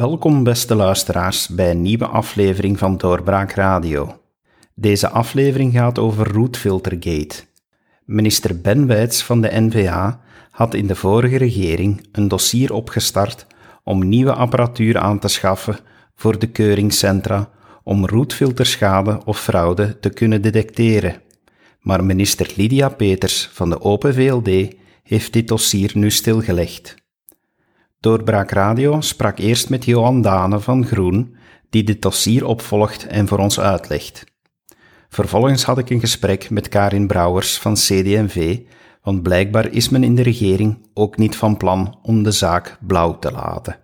Welkom, beste luisteraars, bij een nieuwe aflevering van Doorbraak Radio. Deze aflevering gaat over Roetfiltergate. Minister Ben Wijts van de NVA had in de vorige regering een dossier opgestart om nieuwe apparatuur aan te schaffen voor de keuringscentra om roetfilterschade of fraude te kunnen detecteren. Maar minister Lydia Peters van de Open VLD heeft dit dossier nu stilgelegd. Doorbraak Radio sprak eerst met Johan Dane van Groen, die dit dossier opvolgt en voor ons uitlegt. Vervolgens had ik een gesprek met Karin Brouwers van CD&V, want blijkbaar is men in de regering ook niet van plan om de zaak blauw te laten.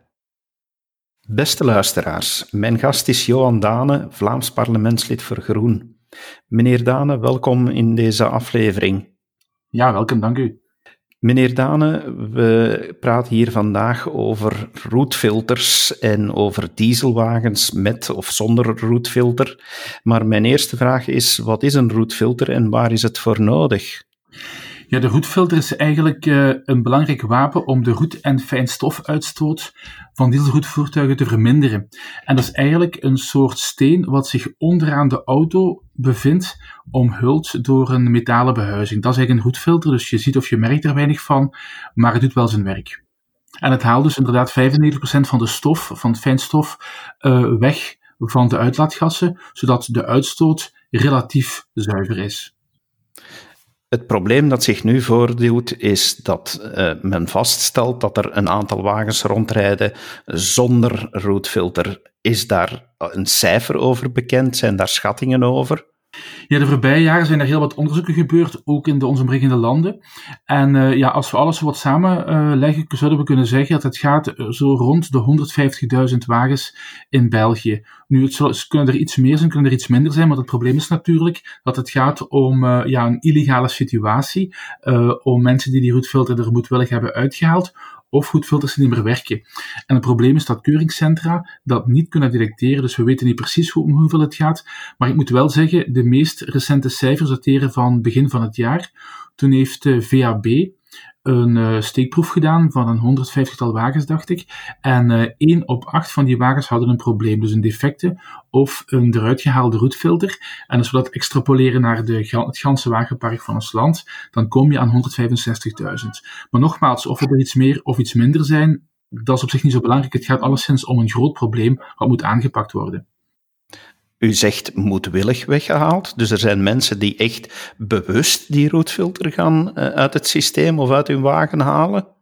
Beste luisteraars, mijn gast is Johan Dane, Vlaams parlementslid voor Groen. Meneer Dane, welkom in deze aflevering. Ja, welkom, dank u. Meneer Dane, we praten hier vandaag over roetfilters en over dieselwagens met of zonder roetfilter. Maar mijn eerste vraag is: wat is een roetfilter en waar is het voor nodig? Ja, de roetfilter is eigenlijk uh, een belangrijk wapen om de roet- en fijnstofuitstoot van dieselroetvoertuigen te verminderen. En dat is eigenlijk een soort steen wat zich onderaan de auto bevindt, omhuld door een metalen behuizing. Dat is eigenlijk een roetfilter, dus je ziet of je merkt er weinig van, maar het doet wel zijn werk. En het haalt dus inderdaad 95% van de stof, van het fijnstof, uh, weg van de uitlaatgassen, zodat de uitstoot relatief zuiver is. Het probleem dat zich nu voordoet is dat uh, men vaststelt dat er een aantal wagens rondrijden zonder roetfilter. Is daar een cijfer over bekend? Zijn daar schattingen over? Ja, de voorbije jaren zijn er heel wat onderzoeken gebeurd, ook in de ons omringende landen. En uh, ja, als we alles wat samenleggen, uh, zouden we kunnen zeggen dat het gaat eh, zo rond de 150.000 wagens in België. Nu, het kunnen er iets meer zijn, kunnen er iets minder zijn, maar het probleem is natuurlijk dat het gaat om ja, een illegale situatie, om mensen die die roetfilter er moedwillig hebben uitgehaald, of roetfilters niet meer werken. En het probleem is dat keuringscentra dat niet kunnen detecteren, dus we weten niet precies hoe, om hoeveel het gaat. Maar ik moet wel zeggen, de meest recente cijfers dateren van begin van het jaar. Toen heeft de VAB een uh, steekproef gedaan van een 150-tal wagens, dacht ik. En uh, 1 op 8 van die wagens hadden een probleem, dus een defecte of een eruit gehaalde roetfilter. En als we dat extrapoleren naar de, het ganse wagenpark van ons land, dan kom je aan 165.000. Maar nogmaals, of er iets meer of iets minder zijn, dat is op zich niet zo belangrijk. Het gaat alleszins om een groot probleem wat moet aangepakt worden. U zegt moedwillig weggehaald. Dus er zijn mensen die echt bewust die roetfilter gaan uh, uit het systeem of uit hun wagen halen.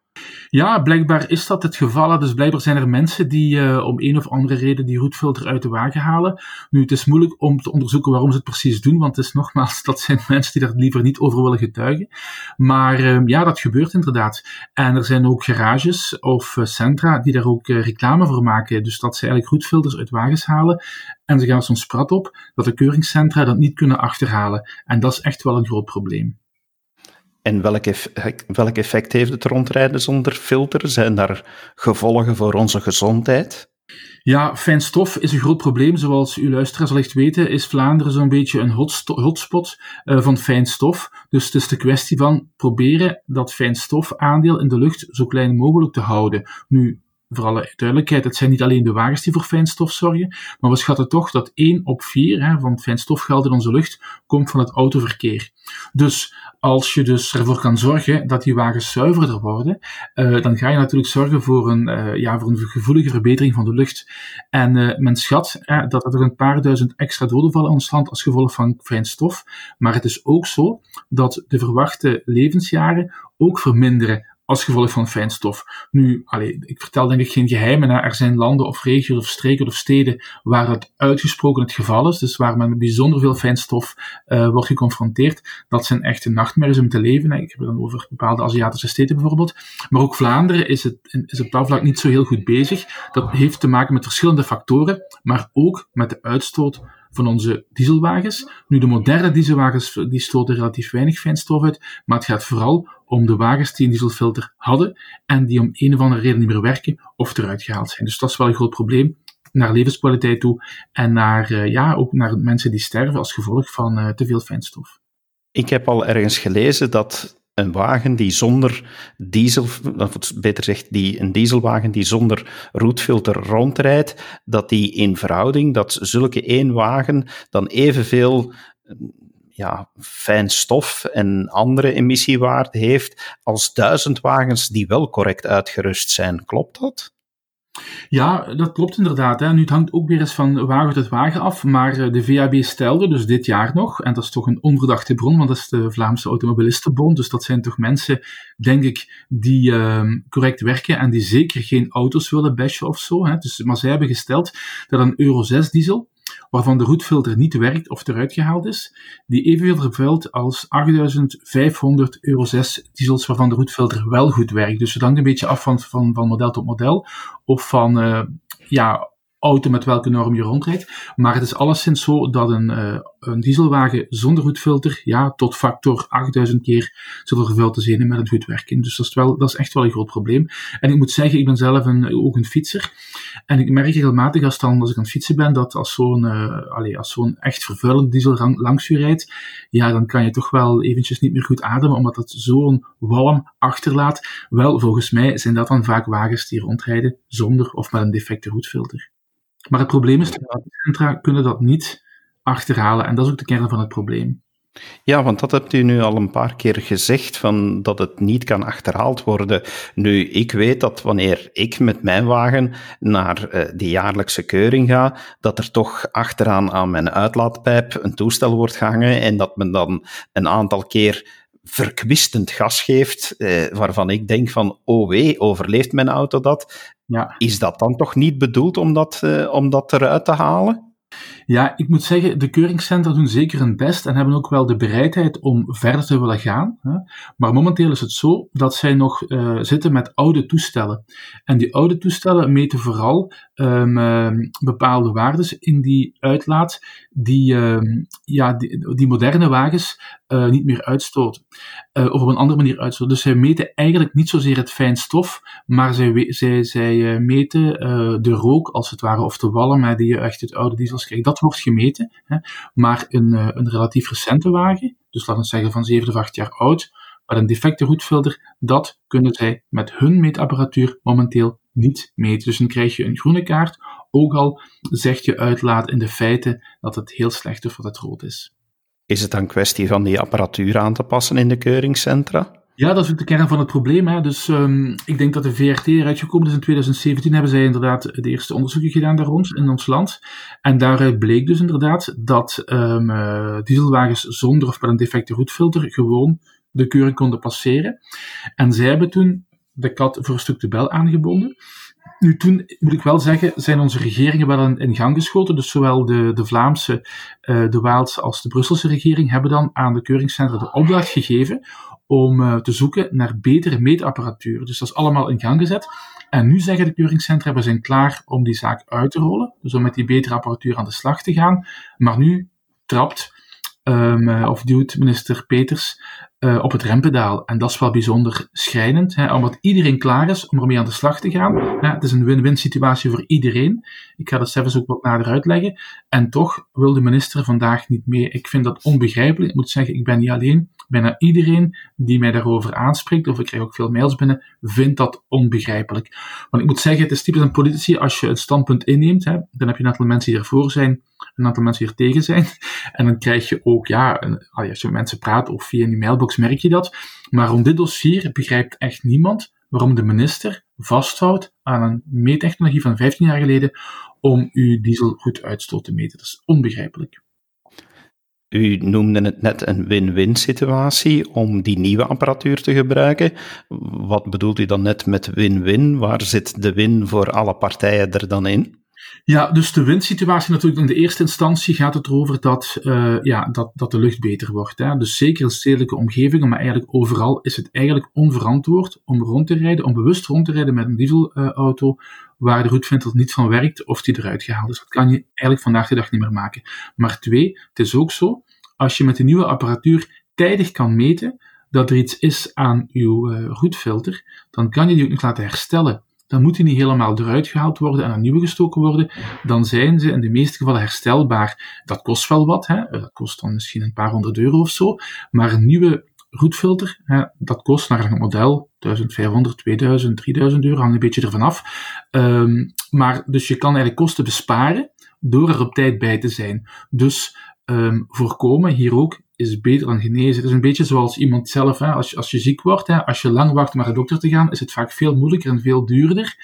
Ja, blijkbaar is dat het geval. Dus blijkbaar zijn er mensen die uh, om een of andere reden die roetfilter uit de wagen halen. Nu, het is moeilijk om te onderzoeken waarom ze het precies doen, want het is nogmaals, dat zijn mensen die daar liever niet over willen getuigen. Maar uh, ja, dat gebeurt inderdaad. En er zijn ook garages of uh, centra die daar ook reclame voor maken. Dus dat ze eigenlijk roetfilters uit wagens halen. En ze gaan soms prat op dat de keuringscentra dat niet kunnen achterhalen. En dat is echt wel een groot probleem. En welk effect, effect heeft het rondrijden zonder filter? Zijn daar gevolgen voor onze gezondheid? Ja, fijn stof is een groot probleem. Zoals uw luisteraars wellicht weten, is Vlaanderen zo'n beetje een hotspot uh, van fijn stof. Dus het is de kwestie van proberen dat fijn stofaandeel in de lucht zo klein mogelijk te houden. Nu, voor alle duidelijkheid, het zijn niet alleen de wagens die voor fijnstof zorgen, maar we schatten toch dat 1 op 4 hè, van fijnstofgeld in onze lucht komt van het autoverkeer. Dus als je dus ervoor kan zorgen dat die wagens zuiverder worden, uh, dan ga je natuurlijk zorgen voor een, uh, ja, voor een gevoelige verbetering van de lucht. En uh, men schat dat er een paar duizend extra doden vallen in ons land als gevolg van fijnstof. Maar het is ook zo dat de verwachte levensjaren ook verminderen als gevolg van fijnstof. Nu, allee, ik vertel denk ik geen geheimen. Er zijn landen of regio's of streken of steden waar dat uitgesproken het geval is, dus waar men met bijzonder veel fijnstof uh, wordt geconfronteerd. Dat zijn echte nachtmerries om te leven. Ik heb het dan over bepaalde Aziatische steden bijvoorbeeld. Maar ook Vlaanderen is, het, is op dat vlak niet zo heel goed bezig. Dat heeft te maken met verschillende factoren, maar ook met de uitstoot van onze dieselwagens. Nu, de moderne dieselwagens die stoten relatief weinig fijnstof uit, maar het gaat vooral om de wagens die een dieselfilter hadden en die om een of andere reden niet meer werken of eruit gehaald zijn. Dus dat is wel een groot probleem naar levenskwaliteit toe en naar, uh, ja, ook naar mensen die sterven als gevolg van uh, te veel fijnstof. Ik heb al ergens gelezen dat een wagen die zonder diesel, of beter gezegd, die, een dieselwagen die zonder roetfilter rondrijdt, dat die in verhouding, dat zulke één wagen dan evenveel ja, fijn stof en andere emissiewaarde heeft als duizend wagens die wel correct uitgerust zijn. Klopt dat? Ja, dat klopt inderdaad. Hè. Nu, het hangt ook weer eens van wagen tot wagen af, maar eh, de VAB stelde dus dit jaar nog, en dat is toch een onverdachte bron, want dat is de Vlaamse Automobilistenbond, dus dat zijn toch mensen, denk ik, die uh, correct werken en die zeker geen auto's willen bashen of zo. Hè. Dus, maar zij hebben gesteld dat een Euro 6 diesel, waarvan de roetfilter niet werkt of eruit gehaald is, die evenveel vervuilt als 8500 euro 6 diesels waarvan de roetfilter wel goed werkt. Dus het hangt een beetje af van, van, model tot model of van uh, ja, auto met welke norm je rondrijdt. Maar het is alleszins zo dat een, uh, een dieselwagen zonder goedfilter, ja, tot factor 8000 keer zoveel vervuild te zijn met een goed werken. Dus dat is, wel, dat is echt wel een groot probleem. En ik moet zeggen, ik ben zelf een, ook een fietser. En ik merk regelmatig als, dan, als ik aan het fietsen ben, dat als zo'n uh, als zo'n echt vervuilend diesel langs je rijdt, ja, dan kan je toch wel eventjes niet meer goed ademen, omdat het zo'n walm achterlaat. Wel, volgens mij zijn dat dan vaak wagens die rondrijden zonder of met een defecte goedfilter. Maar het probleem is dat centra kunnen dat niet achterhalen. En dat is ook de kern van het probleem. Ja, want dat hebt u nu al een paar keer gezegd, van dat het niet kan achterhaald worden. Nu, ik weet dat wanneer ik met mijn wagen naar uh, die jaarlijkse keuring ga, dat er toch achteraan aan mijn uitlaatpijp een toestel wordt gehangen en dat men dan een aantal keer verkwistend gas geeft, eh, waarvan ik denk van, oh wee, overleeft mijn auto dat? Ja. Is dat dan toch niet bedoeld om dat, uh, om dat eruit te halen? Ja, ik moet zeggen, de keuringscentra doen zeker hun best en hebben ook wel de bereidheid om verder te willen gaan. Maar momenteel is het zo dat zij nog uh, zitten met oude toestellen. En die oude toestellen meten vooral um, uh, bepaalde waarden in die uitlaat die, uh, ja, die, moderne wagens uh, niet meer uitstoten. Uh, of op een andere manier uitstoten. Dus zij meten eigenlijk niet zozeer het fijn stof, maar zij, zij, zij meten de rook als het ware, of de walm die je echt uit oude diesels krijgt. Wordt gemeten. Hè. Maar een, een relatief recente wagen, dus laten we zeggen van 7 of 8 jaar oud, maar een defecte roetfilter, dat kunnen zij met hun meetapparatuur momenteel niet meten. Dus dan krijg je een groene kaart, ook al zegt je uitlaat in de feiten dat het heel slecht of wat het rood is. Is het dan kwestie van die apparatuur aan te passen in de keuringscentra? Ja, dat is ook de kern van het probleem. Hè. Dus um, ik denk dat de VRT eruit gekomen is in 2017. Hebben zij inderdaad de eerste onderzoeken gedaan daar rond in ons land. En daaruit bleek dus inderdaad dat um, dieselwagens zonder of met een defecte roetfilter gewoon de keuring konden passeren. En zij hebben toen de kat voor een stuk de bel aangebonden. Nu, toen moet ik wel zeggen, zijn onze regeringen wel in, gang geschoten. Dus zowel de, de Vlaamse, uh, de Waalse als de Brusselse regering hebben dan aan de keuringscentra de opdracht gegeven om uh, te zoeken naar betere meetapparatuur. Dus dat is allemaal in gang gezet. En nu zeggen de keuringscentra, we zijn klaar om die zaak uit te rollen. Dus om met die betere apparatuur aan de slag te gaan. Maar nu trapt um, of duwt minister Peters uh, op het rempedaal. En dat is wel bijzonder schrijnend, hè, omdat iedereen klaar is om ermee aan de slag te gaan. Ja, het is een win-win situatie voor iedereen. Ik ga dat zelfs ook wat nader uitleggen. En toch wil de minister vandaag niet mee. Ik vind dat onbegrijpelijk. Ik moet zeggen, ik ben niet alleen. Bijna iedereen die mij daarover aanspreekt, of ik krijg ook veel mails binnen, vindt dat onbegrijpelijk. Want ik moet zeggen, het is typisch een politici, als je een standpunt inneemt, hè, dan heb je een aantal mensen die ervoor zijn, een aantal mensen die er tegen zijn. En dan krijg je ook, ja, als je met mensen praat of via een mailbox merk je dat. Maar om dit dossier begrijpt echt niemand waarom de minister vasthoudt aan een meettechnologie van 15 jaar geleden om uw dieselgoeduitstoot te meten. Dat is onbegrijpelijk. U noemde het net een win-win situatie om die nieuwe apparatuur te gebruiken. Wat bedoelt u dan net met win-win? Waar zit de win voor alle partijen er dan in? Ja, dus de windsituatie natuurlijk in de eerste instantie gaat het erover dat, uh, ja, dat, dat de lucht beter wordt. Hè. Dus zeker in stedelijke omgevingen, maar eigenlijk overal is het eigenlijk onverantwoord om rond te rijden, om bewust rond te rijden met een dieselauto waar de roetventel niet van werkt of die eruit gehaald is. Dat kan je eigenlijk vandaag de dag niet meer maken. Maar twee, het is ook zo, als je met de nieuwe apparatuur tijdig kan meten dat er iets is aan uw uh, roetfilter, dan kan je die ook nog laten herstellen dan moet die helemaal eruit gehaald worden en aan nieuwe gestoken worden. Dan zijn ze in de meeste gevallen herstelbaar. Dat kost wel wat, hè? dat kost dan misschien een paar honderd euro of zo. Maar een nieuwe roetfilter, hè, dat kost naar een model 1500, 2000, 3000 euro, hangt een beetje ervan af. Um, maar dus je kan eigenlijk kosten besparen door er op tijd bij te zijn. Dus um, voorkomen hier ook is beter dan genezen. Het is een beetje zoals iemand zelf, hè, als, je, als je ziek wordt, hè, als je lang wacht om naar de dokter te gaan, is het vaak veel moeilijker en veel duurder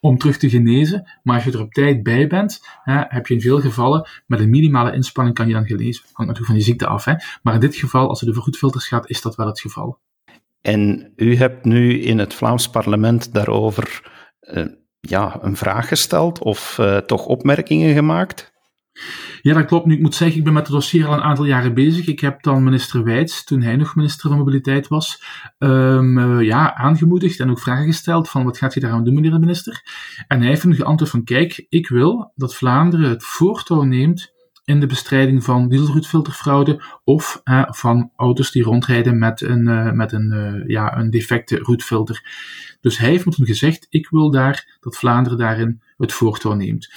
om terug te genezen. Maar als je er op tijd bij bent, hè, heb je in veel gevallen met een minimale inspanning kan je dan genezen. Hangt natuurlijk van je ziekte af. Hè. Maar in dit geval, als het over goedfilters gaat, is dat wel het geval. En u hebt nu in het Vlaams parlement daarover uh, ja, een vraag gesteld of uh, toch opmerkingen gemaakt? Ja, dat klopt. Nu, ik moet zeggen, ik ben met het dossier al een aantal jaren bezig. Ik heb dan minister Wijts, toen hij nog minister van Mobiliteit was, um, uh, ja, aangemoedigd en ook vragen gesteld van wat gaat je daaraan doen, meneer de minister? En hij heeft toen geantwoord van, kijk, ik wil dat Vlaanderen het voortouw neemt in de bestrijding van dieselroetfilterfraude of van auto's die rondrijden met een, uh, met een, uh, ja, een defecte roetfilter. Dus hij heeft me toen gezegd, ik wil daar, dat Vlaanderen daarin het voortouw neemt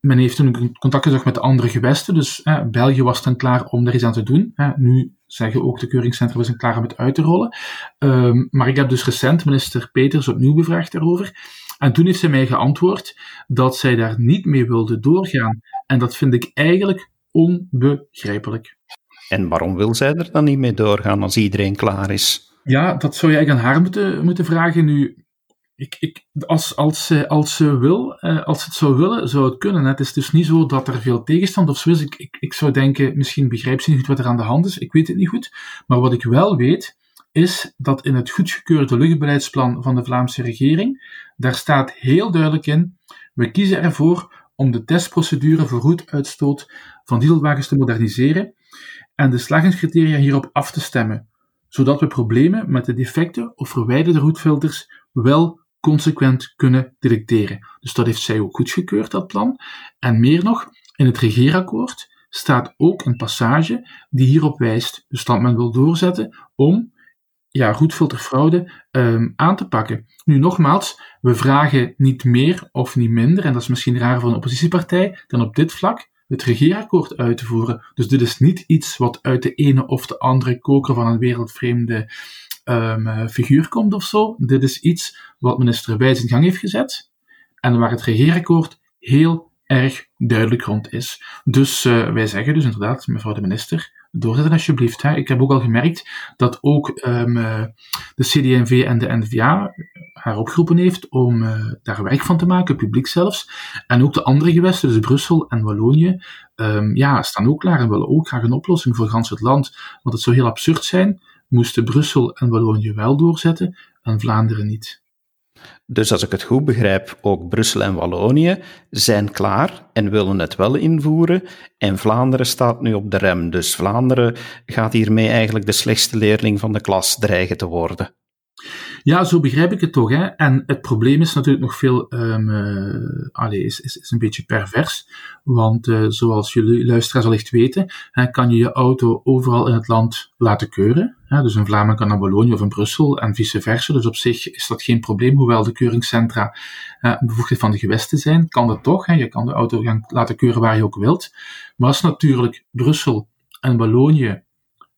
men heeft toen contact gezocht met de andere gewesten. Dus eh, België was dan klaar om er iets aan te doen. Eh, nu zeggen ook de keuringscentra, we zijn klaar om het uit te rollen. Um, maar ik heb dus recent minister Peters opnieuw bevraagd daarover. En toen heeft zij mij geantwoord dat zij daar niet mee wilde doorgaan. En dat vind ik eigenlijk onbegrijpelijk. En waarom wil zij er dan niet mee doorgaan als iedereen klaar is? Ja, dat zou je eigenlijk aan haar moeten, moeten vragen. Nu, ik, ik, als, als, ze, als ze wil, eh, als het zou willen, zou het kunnen. Het is dus niet zo dat er veel tegenstand of zo is. Ik, ik, zou denken, misschien begrijpt ze niet goed wat er aan de hand is. Ik weet het niet goed. Maar wat ik wel weet, is dat in het goedgekeurde luchtbeleidsplan van de Vlaamse regering, daar staat heel duidelijk in, we kiezen ervoor om de testprocedure voor roetuitstoot van dieselwagens te moderniseren en de slagingscriteria hierop af te stemmen, zodat we problemen met de defecte of verwijderde roetfilters wel consequent kunnen detecteren. Dus dat heeft zij ook goedgekeurd, dat plan. En meer nog, in het regeerakkoord staat ook een passage die hierop wijst. Dus dat men wil doorzetten om ja, roetfilterfraude um, aan te pakken. Nu nogmaals, we vragen niet meer of niet minder, en dat is misschien raar voor een oppositiepartij, dan op dit vlak het regeerakkoord uit te voeren. Dus dit is niet iets wat uit de ene of de andere koker van een wereldvreemde um, figuur komt of zo. Dit is iets wat minister Wijs in gang heeft gezet en waar het regeerakkoord heel erg duidelijk rond is. Dus uh, wij zeggen dus inderdaad, mevrouw de minister, doorzetten alsjeblieft. Hè. Ik heb ook al gemerkt dat ook um, de CD&V en de NVA haar opgeroepen heeft om daar werk van te maken, publiek zelfs. En ook de andere gewesten, dus Brussel en Wallonië, um, ja, staan ook klaar en willen ook graag een oplossing voor gans het land. Want het zou heel absurd zijn moesten Brussel en Wallonië wel doorzetten en Vlaanderen niet. Dus als ik het goed begrijp, ook Brussel en Wallonië zijn klaar en willen het wel invoeren. En Vlaanderen staat nu op de rem. Dus Vlaanderen gaat hiermee eigenlijk de slechtste leerling van de klas dreigen te worden. Ja, zo begrijp ik het toch. Hè? En het probleem is natuurlijk nog veel, um, uh, allez, is, is, is, een beetje pervers. Want uh, zoals jullie luisteraars allicht weten, hè, kan je je auto overal in het land laten keuren. Hè? Dus een Vlaming kan naar Bologna of in Brussel en vice versa. Dus op zich is dat geen probleem. Hoewel de keuringscentra uh, bevoegdheid van de gewesten zijn, kan dat toch. Hè? Je kan de auto gaan laten keuren waar je ook wilt. Maar als natuurlijk Brussel en Wallonië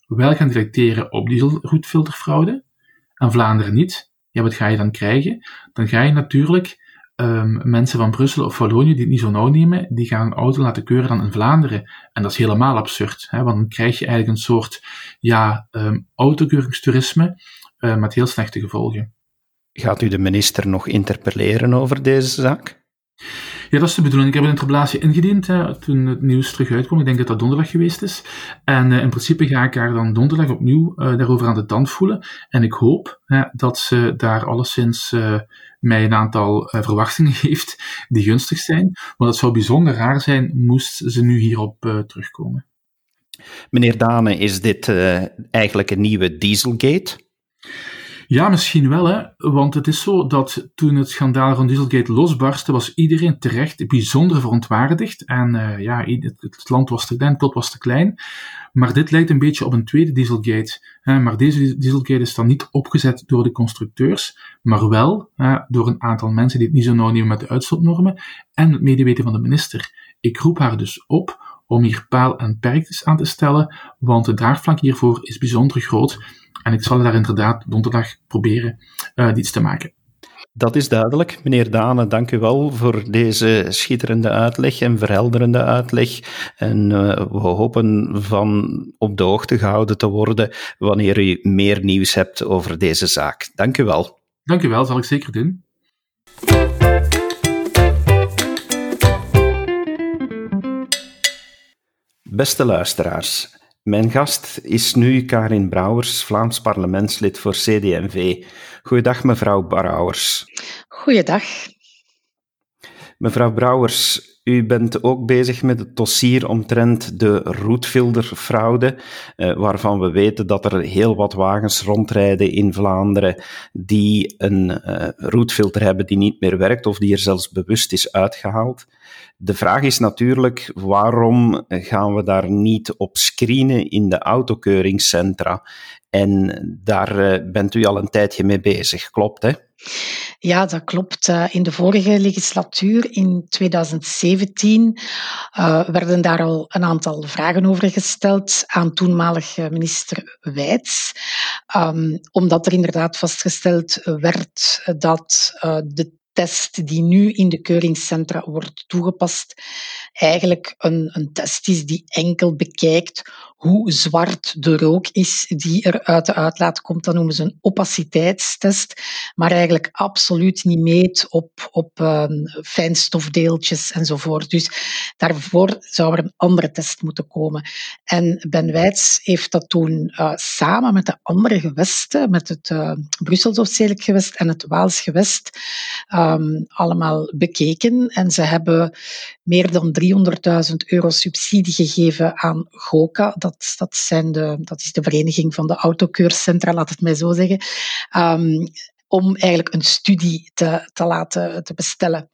wel gaan detecteren op dieselroetfilterfraude, en Vlaanderen niet, ja, wat ga je dan krijgen? Dan ga je natuurlijk um, mensen van Brussel of Wallonië die het niet zo nauw nemen, die gaan een auto laten keuren dan in Vlaanderen. En dat is helemaal absurd, hè, want dan krijg je eigenlijk een soort ja, um, autokeuringstoerisme uh, met heel slechte gevolgen. Gaat u de minister nog interpelleren over deze zaak? Ja, dat is de bedoeling. Ik heb een interpellatie ingediend hè, toen het nieuws terug uitkwam. Ik denk dat dat donderdag geweest is. En uh, in principe ga ik haar dan donderdag opnieuw uh, daarover aan de tand voelen. En ik hoop hè, dat ze daar alleszins uh, mij een aantal verwachtingen heeft die gunstig zijn. Want het zou bijzonder raar zijn moest ze nu hierop terugkomen. Meneer Dane, is dit eigenlijk een nieuwe Dieselgate? Ja, misschien wel, hè. Want het is zo dat toen het schandaal van Dieselgate losbarstte, was iedereen terecht bijzonder verontwaardigd. En uh, ja, het, land was te klein, het was te klein. Maar dit lijkt een beetje op een tweede Dieselgate. Hè. Maar deze Dieselgate is dan niet opgezet door de constructeurs, maar wel hè, door een aantal mensen die het niet zo nauw nemen met de uitstootnormen en het medeweten van de minister. Ik roep haar dus op om hier paal en perkjes aan te stellen, want de draagvlak hiervoor is bijzonder groot. En ik zal daar inderdaad donderdag proberen uh, iets te maken. Dat is duidelijk. Meneer Dane, dank u wel voor deze schitterende uitleg en verhelderende uitleg. En uh, we hopen van op de hoogte gehouden te worden wanneer u meer nieuws hebt over deze zaak. Dank u wel. Dank u wel, zal ik zeker doen. Beste luisteraars, mijn gast is nu Karin Brouwers, Vlaams parlementslid voor CD&V. Goeiedag, mevrouw Brouwers. Goeiedag. Mevrouw Brouwers, u bent ook bezig met het dossier omtrent de roetfilterfraude, eh, waarvan we weten dat er heel wat wagens rondrijden in Vlaanderen die een uh, roetfilter hebben die niet meer werkt of die er zelfs bewust is uitgehaald. De vraag is natuurlijk, waarom gaan we daar niet op screenen in de autokeuringscentra? En daar uh, bent u al een tijdje mee bezig, klopt hè? Ja, dat klopt. Eh, in de vorige legislatuur, in 2017, uh, werden daar al een aantal vragen over gesteld aan toenmalig minister Wijts. Um, omdat er inderdaad vastgesteld werd dat de test die nu in de keuringscentra wordt toegepast, eigenlijk een, een test is die enkel bekijkt hoe zwart de rook is die er uit de uitlaat komt. Dat noemen ze een opaciteitstest, maar eigenlijk absoluut niet meet op, op uh, fijnstofdeeltjes enzovoort. Dus daarvoor zou er een andere test moeten komen. En Ben Wijts heeft dat toen uh, samen met de andere gewesten, met het uh, Brussels gewest en het Waals gewest, um, allemaal bekeken. En ze hebben meer dan 300.000 euro subsidie gegeven aan GOCA. Dat, dat, zijn de, dat is de vereniging van de autokeurcentra, laat het mij zo zeggen. Um, om eigenlijk een studie te, te laten te bestellen.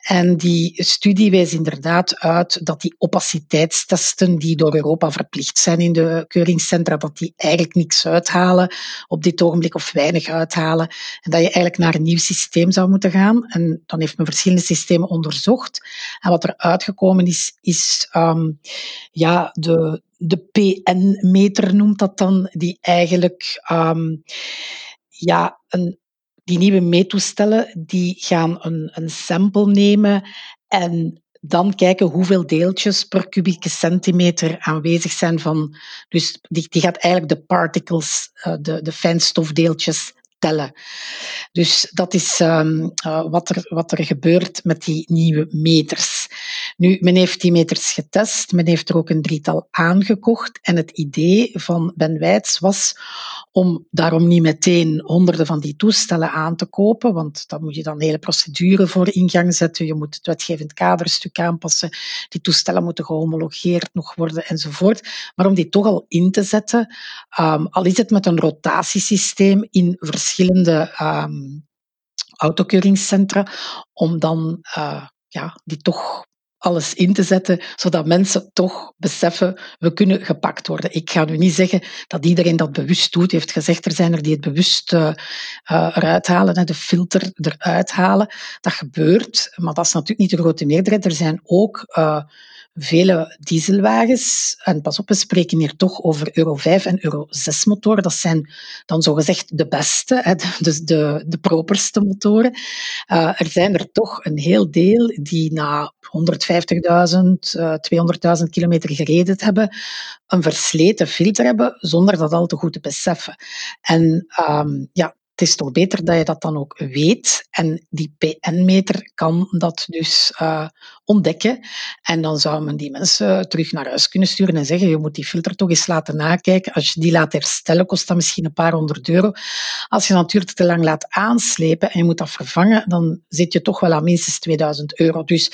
En die studie wijst inderdaad uit dat die opaciteitstesten die door Europa verplicht zijn in de keuringscentra, dat die eigenlijk niks uithalen op dit ogenblik of weinig uithalen. En dat je eigenlijk naar een nieuw systeem zou moeten gaan. En dan heeft men verschillende systemen onderzocht. En wat er uitgekomen is, is um, ja, de, de PN-meter noemt dat dan, die eigenlijk um, ja, een, die nieuwe meetoestellen die gaan een, een sample nemen en dan kijken hoeveel deeltjes per kubieke centimeter aanwezig zijn van. Dus die, die gaat eigenlijk de particles, uh, de, de fijnstofdeeltjes tellen. Dus dat is um, uh, wat, er, wat er gebeurt met die nieuwe meters. Nu, men heeft die meters getest, men heeft er ook een drietal aangekocht. En het idee van Ben Wijts was om daarom niet meteen honderden van die toestellen aan te kopen, want dan moet je dan hele procedure voor in gang zetten. Je moet het wetgevend kaderstuk aanpassen. Die toestellen moeten gehomologeerd nog worden enzovoort. Maar om die toch al in te zetten, um, al is het met een rotatiesysteem in verschillende um, autokeuringscentra, om dan uh, ja, die toch alles in te zetten, zodat mensen toch beseffen, we kunnen gepakt worden. Ik ga nu niet zeggen dat iedereen dat bewust doet. heeft gezegd, er zijn er die het bewust uh, eruit halen, de filter eruit halen. Dat gebeurt, maar dat is natuurlijk niet de grote meerderheid. Er zijn ook uh, vele dieselwagens, en pas op, we spreken hier toch over Euro 5 en Euro 6 motoren, dat zijn dan zogezegd de beste, hè, dus de, de properste motoren. Uh, er zijn er toch een heel deel die na 150.000, uh, 200.000 kilometer gereden hebben, een versleten filter hebben, zonder dat al te goed te beseffen. En um, ja, het is toch beter dat je dat dan ook weet. En die PN-meter kan dat dus uh, ontdekken. En dan zou men die mensen terug naar huis kunnen sturen en zeggen: Je moet die filter toch eens laten nakijken. Als je die laat herstellen, kost dat misschien een paar honderd euro. Als je natuurlijk te lang laat aanslepen en je moet dat vervangen, dan zit je toch wel aan minstens 2000 euro. Dus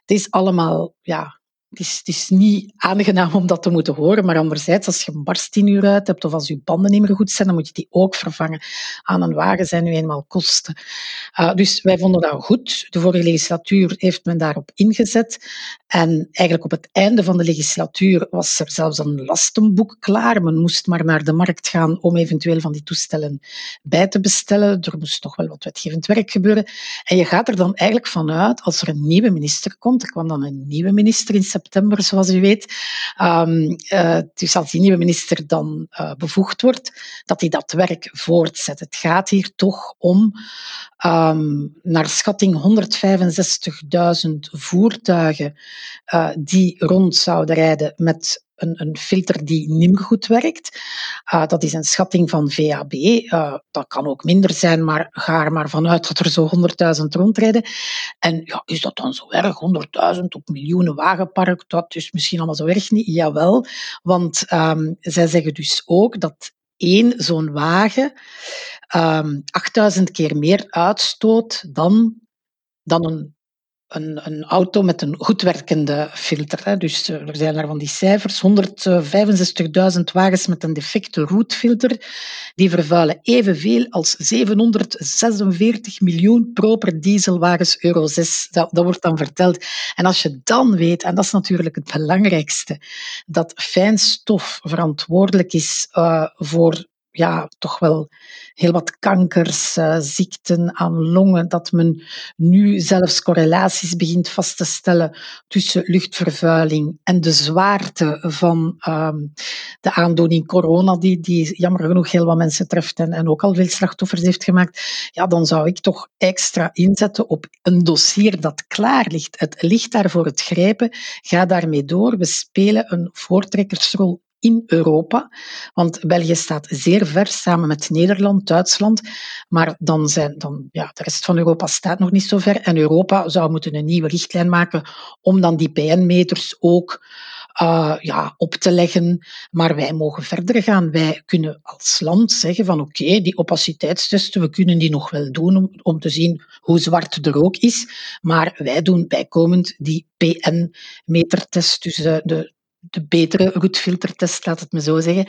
het is allemaal ja, het is, niet aangenaam om dat te moeten horen, maar anderzijds, als je een barst in uur uit hebt of als je banden niet meer goed zijn, dan moet je die ook vervangen. Aan een wagen zijn nu eenmaal kosten. Uh, dus wij vonden dat goed. De vorige legislatuur heeft men daarop ingezet. En eigenlijk op het einde van de legislatuur was er zelfs een lastenboek klaar. Men moest maar naar de markt gaan om eventueel van die toestellen bij te bestellen. Er moest nog wel wat wetgevend werk gebeuren. En je gaat er dan eigenlijk vanuit, als er een nieuwe minister komt, er kwam dan een nieuwe minister in september, september, zoals u weet. Um, dus als die nieuwe minister dan bevoegd wordt, dat hij dat werk voortzet. Het gaat hier toch om, um, naar schatting, 165.000 voertuigen die rond zouden rijden met een, een, filter die niet goed werkt. Uh, dat is een schatting van VAB. Eh, dat kan ook minder zijn, maar ga er maar vanuit dat er zo 100.000 rondrijden. En ja, is dat dan zo erg? 100.000 op miljoenen wagenpark, dat is misschien allemaal zo erg niet. Jawel, want um, zij zeggen dus ook dat één zo'n wagen um, ehm, 8000 keer meer uitstoot dan, dan een een, een, auto met een goed werkende filter. Hè. Dus eh, er zijn daar van die cijfers. 165.000 wagens met een defecte roetfilter. Die vervuilen evenveel als 746 miljoen proper dieselwagens Euro 6. Dat, dat wordt dan verteld. En als je dan weet, en dat is natuurlijk het belangrijkste, dat fijnstof verantwoordelijk is uh, voor ja, toch wel heel wat kankers, uh, ziekten aan longen, dat men nu zelfs correlaties begint vast te stellen tussen luchtvervuiling en de zwaarte van um, de aandoening corona, die, die jammer genoeg heel wat mensen treft en, en ook al veel slachtoffers heeft gemaakt, ja, dan zou ik toch extra inzetten op een dossier dat klaar ligt. Het ligt daar voor het grijpen. Ga daarmee door. We spelen een voortrekkersrol in Europa. Want België staat zeer ver samen met Nederland, Duitsland. Maar dan zijn dan, ja, de rest van Europa staat nog niet zo ver. En Europa zou moeten een nieuwe richtlijn maken om dan die PN-meters ook uh, ja, op te leggen. Maar wij mogen verder gaan. Wij kunnen als land zeggen van oké, die opaciteitstesten, we kunnen die nog wel doen om, om te zien hoe zwart de rook is. Maar wij doen bijkomend die PN-metertest, dus de, de, de betere roetfiltertest, laat het me zo zeggen.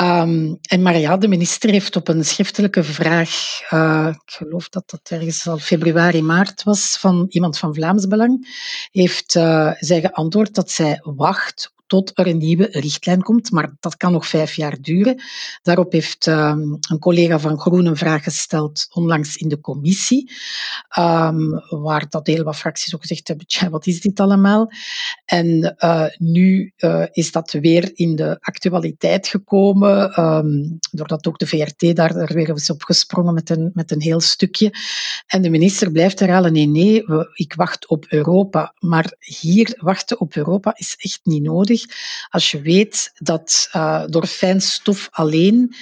Um, en maar ja, de minister heeft op een schriftelijke vraag, uh, ik geloof dat dat ergens al februari, maart was, van iemand van Vlaams Belang, heeft uh, zij geantwoord dat zij wacht tot er een nieuwe richtlijn komt. Maar dat kan nog vijf jaar duren. Daarop heeft um, een collega van Groen een vraag gesteld onlangs in de commissie, um, waar dat heel wat fracties ook gezegd hebben, wat is dit allemaal? En uh, nu uh, is dat weer in de actualiteit gekomen, um, doordat ook de VRT daar er weer is opgesprongen met een, met een heel stukje. En de minister blijft herhalen, nee, nee, ik wacht op Europa. Maar hier wachten op Europa is echt niet nodig. Als je weet dat uh, door fijnstof alleen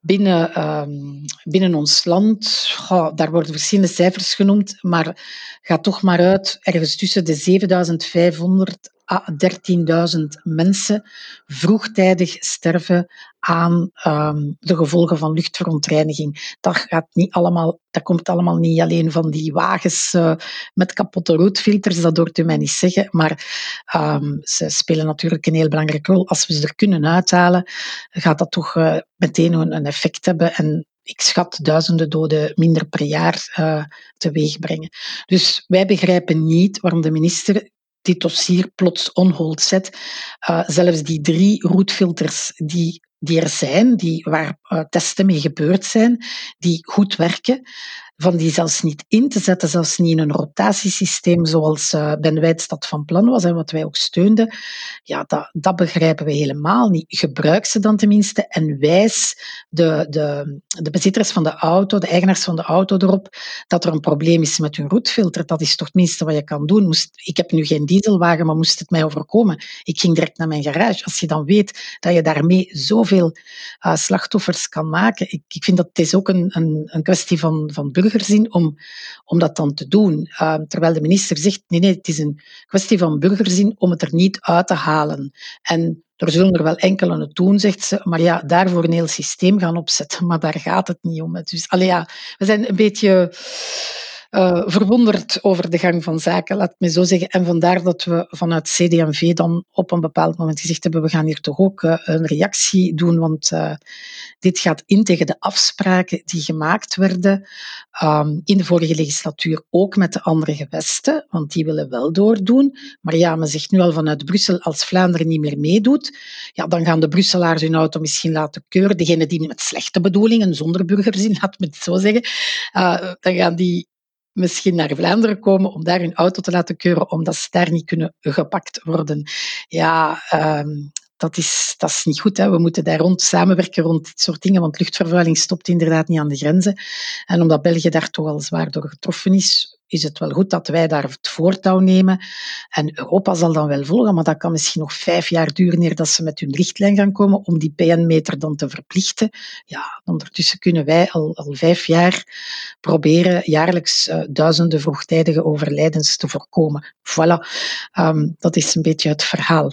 binnen, uh, binnen ons land, daar worden verschillende cijfers genoemd, maar gaat toch maar uit ergens tussen de 7500 à 13.000 mensen vroegtijdig sterven aan um, de gevolgen van luchtverontreiniging. Dat, gaat niet allemaal, dat komt allemaal niet alleen van die wagens uh, met kapotte roodfilters, dat hoort u mij niet zeggen, maar um, ze spelen natuurlijk een heel belangrijke rol. Als we ze er kunnen uithalen, gaat dat toch uh, meteen een, een effect hebben en ik schat duizenden doden minder per jaar uh, teweeg brengen. Dus wij begrijpen niet waarom de minister dit dossier plots on hold zet. Uh, zelfs die drie roetfilters die die er zijn, die, waar uh, testen mee gebeurd zijn, die goed werken, van die zelfs niet in te zetten, zelfs niet in een rotatiesysteem zoals uh, Ben Wijts van plan was en wat wij ook steunden, ja, dat, dat begrijpen we helemaal niet. Gebruik ze dan tenminste en wijs de, de, de bezitters van de auto, de eigenaars van de auto erop, dat er een probleem is met hun roetfilter. Dat is toch het minste wat je kan doen. Moest, ik heb nu geen dieselwagen, maar moest het mij overkomen, ik ging direct naar mijn garage. Als je dan weet dat je daarmee zoveel uh, slachtoffers kan maken, ik, ik vind dat het is ook een, een, een kwestie van, van burger om, om dat dan te doen. Uh, terwijl de minister zegt, nee, nee, het is een kwestie van burgerzin om het er niet uit te halen. En er zullen er wel enkele het doen, zegt ze, maar ja, daarvoor een heel systeem gaan opzetten. Maar daar gaat het niet om. Dus allee, ja, we zijn een beetje uh, verwonderd over de gang van zaken, laat me zo zeggen. En vandaar dat we vanuit CD&V dan op een bepaald moment gezegd hebben, we gaan hier toch ook uh, een reactie doen, want uh, dit gaat in tegen de afspraken die gemaakt werden um, in de vorige legislatuur, ook met de andere gewesten, want die willen wel doordoen. Maar ja, men zegt nu al vanuit Brussel, als Vlaanderen niet meer meedoet, ja, dan gaan de Brusselaars hun auto misschien laten keuren. Degene die met slechte bedoelingen, zonder burgerzin, laat me het zo zeggen, dan gaan die misschien naar Vlaanderen komen om daar hun auto te laten keuren, omdat ze daar niet kunnen gepakt worden. Ja, um, dat is, dat is niet goed. Hè. We moeten daar rond samenwerken rond dit soort dingen, want luchtvervuiling stopt inderdaad niet aan de grenzen. En omdat België daar toch al zwaar door getroffen is, is het wel goed dat wij daar het voortouw nemen. En Europa zal dan wel volgen, maar dat kan misschien nog vijf jaar duren eer dat ze met hun richtlijn gaan komen om die PN-meter dan te verplichten. Ja, ondertussen kunnen wij al, al vijf jaar proberen jaarlijks uh, duizenden vroegtijdige overlijdens te voorkomen. Voilà, um, dat is een beetje het verhaal.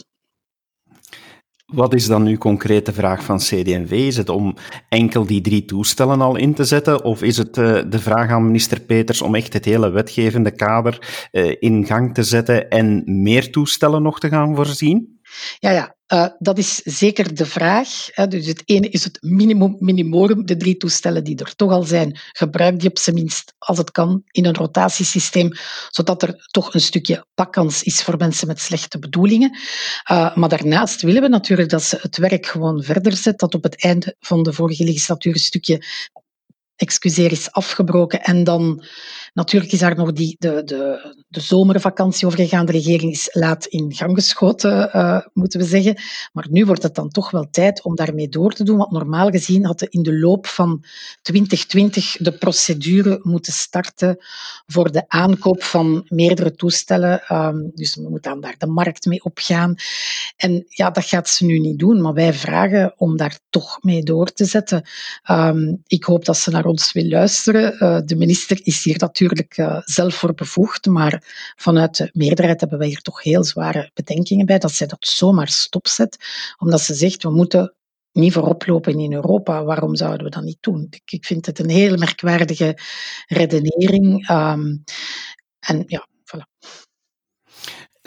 Wat is dan nu concreet de vraag van CD&V? Is het om enkel die drie toestellen al in te zetten? Of is het uh, de vraag aan minister Peters om echt het hele wetgevende kader uh, in gang te zetten en meer toestellen nog te gaan voorzien? Ja, ja. Uh, dat is zeker de vraag. Hè. Dus het ene is het minimum minimorum, de drie toestellen die er toch al zijn. Gebruik die op zijn minst, als het kan, in een rotatiesysteem, zodat er toch een stukje pakkans is voor mensen met slechte bedoelingen. Uh, maar daarnaast willen we natuurlijk dat ze het werk gewoon verder zet, dat op het einde van de vorige legislatuur een stukje excuseer, is afgebroken. En dan natuurlijk is daar nog die, de, de, de zomervakantie overgegaan. De regering is laat in gang geschoten, uh, moeten we zeggen. Maar nu wordt het dan toch wel tijd om daarmee door te doen. Want normaal gezien hadden in de loop van 2020 de procedure moeten starten voor de aankoop van meerdere toestellen. Um, dus we moeten dan daar de markt mee opgaan. En ja, dat gaat ze nu niet doen. Maar wij vragen om daar toch mee door te zetten. Um, ik hoop dat ze naar ons wil luisteren. Uh, de minister is hier natuurlijk uh, zelf voor bevoegd, maar vanuit de meerderheid hebben wij hier toch heel zware bedenkingen bij dat zij dat zomaar stopzet, omdat ze zegt we moeten niet voorop lopen in Europa. Waarom zouden we dat niet doen? Ik, vind het een heel merkwaardige redenering. Um, en ja, voilà.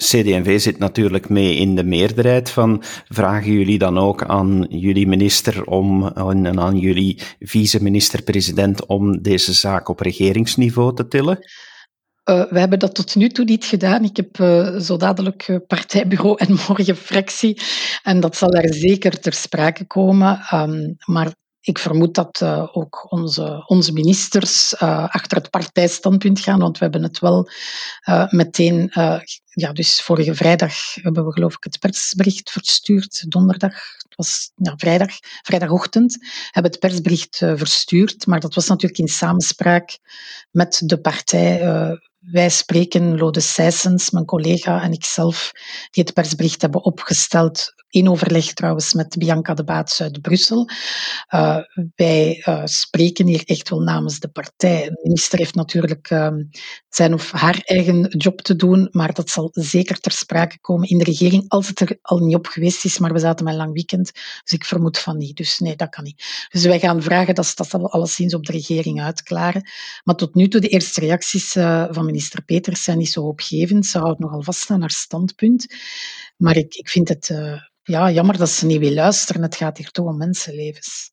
CD&V zit natuurlijk mee in de meerderheid van vragen jullie dan ook aan jullie minister om, en aan jullie vice-minister-president om deze zaak op regeringsniveau te tillen? Uh, we hebben dat tot nu toe niet gedaan. Ik heb uh, zo dadelijk uh, partijbureau en morgen fractie. En dat zal er zeker ter sprake komen. Um, maar ik vermoed dat uh, ook onze, onze ministers uh, achter het partijstandpunt gaan, want we hebben het wel uh, meteen, ja, dus vorige vrijdag hebben we geloof ik het persbericht verstuurd, donderdag, het was ja, vrijdag, vrijdagochtend, hebben het persbericht verstuurd, maar dat was natuurlijk in samenspraak met de partij wij spreken Lode Sijsens, mijn collega en ikzelf, die het persbericht hebben opgesteld, in overleg trouwens met Bianca de Baats uit Brussel. Uh, wij uh, spreken hier echt wel namens de partij. De minister heeft natuurlijk uh, zijn of haar eigen job te doen, maar dat zal zeker ter sprake komen in de regering, als het er al niet op geweest is, maar we zaten met een lang weekend, dus ik vermoed van niet. Dus nee, dat kan niet. Dus wij gaan vragen dat ze dat alleszins op de regering uitklaren. Maar tot nu toe, de eerste reacties uh, van minister Peters zijn niet zo hoopgevend. Ze houdt nogal vast aan haar standpunt. Maar ik, ik vind het uh, ja, jammer dat ze niet wil luisteren. Het gaat hier toch om mensenlevens.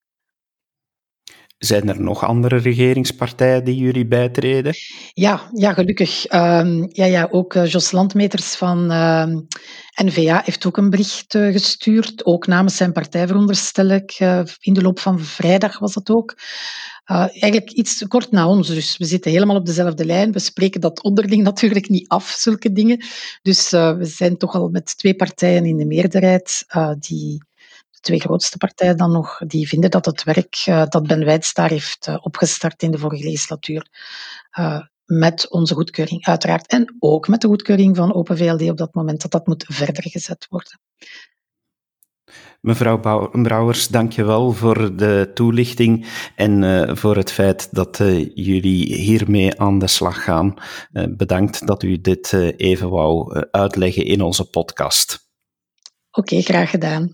Zijn er nog andere regeringspartijen die jullie bijtreden? Ja, ja gelukkig. Uh, ja, ja, ook uh, Jos Landmeters van uh, ehm, N-VA heeft ook een bericht uh, gestuurd, ook namens zijn partij veronderstel ik. Eh, in de loop van vrijdag was dat ook. Eigenlijk iets kort na ons, dus we zitten helemaal op dezelfde lijn. We spreken dat onderling natuurlijk niet af, zulke dingen. Dus we zijn toch al met twee partijen in de meerderheid die de twee grootste partijen dan nog, die vinden dat het werk uh, dat Ben Wijts daar heeft uh, opgestart in de vorige legislatuur, uh, met onze goedkeuring uiteraard, en ook met de goedkeuring van Open VLD op dat moment, dat dat moet verder gezet worden. Mevrouw Brouwers, dank je wel voor de toelichting en uh, voor het feit dat uh, jullie hiermee aan de slag gaan. Uh, bedankt dat u dit even wou uitleggen in onze podcast. Oké, okay, graag gedaan.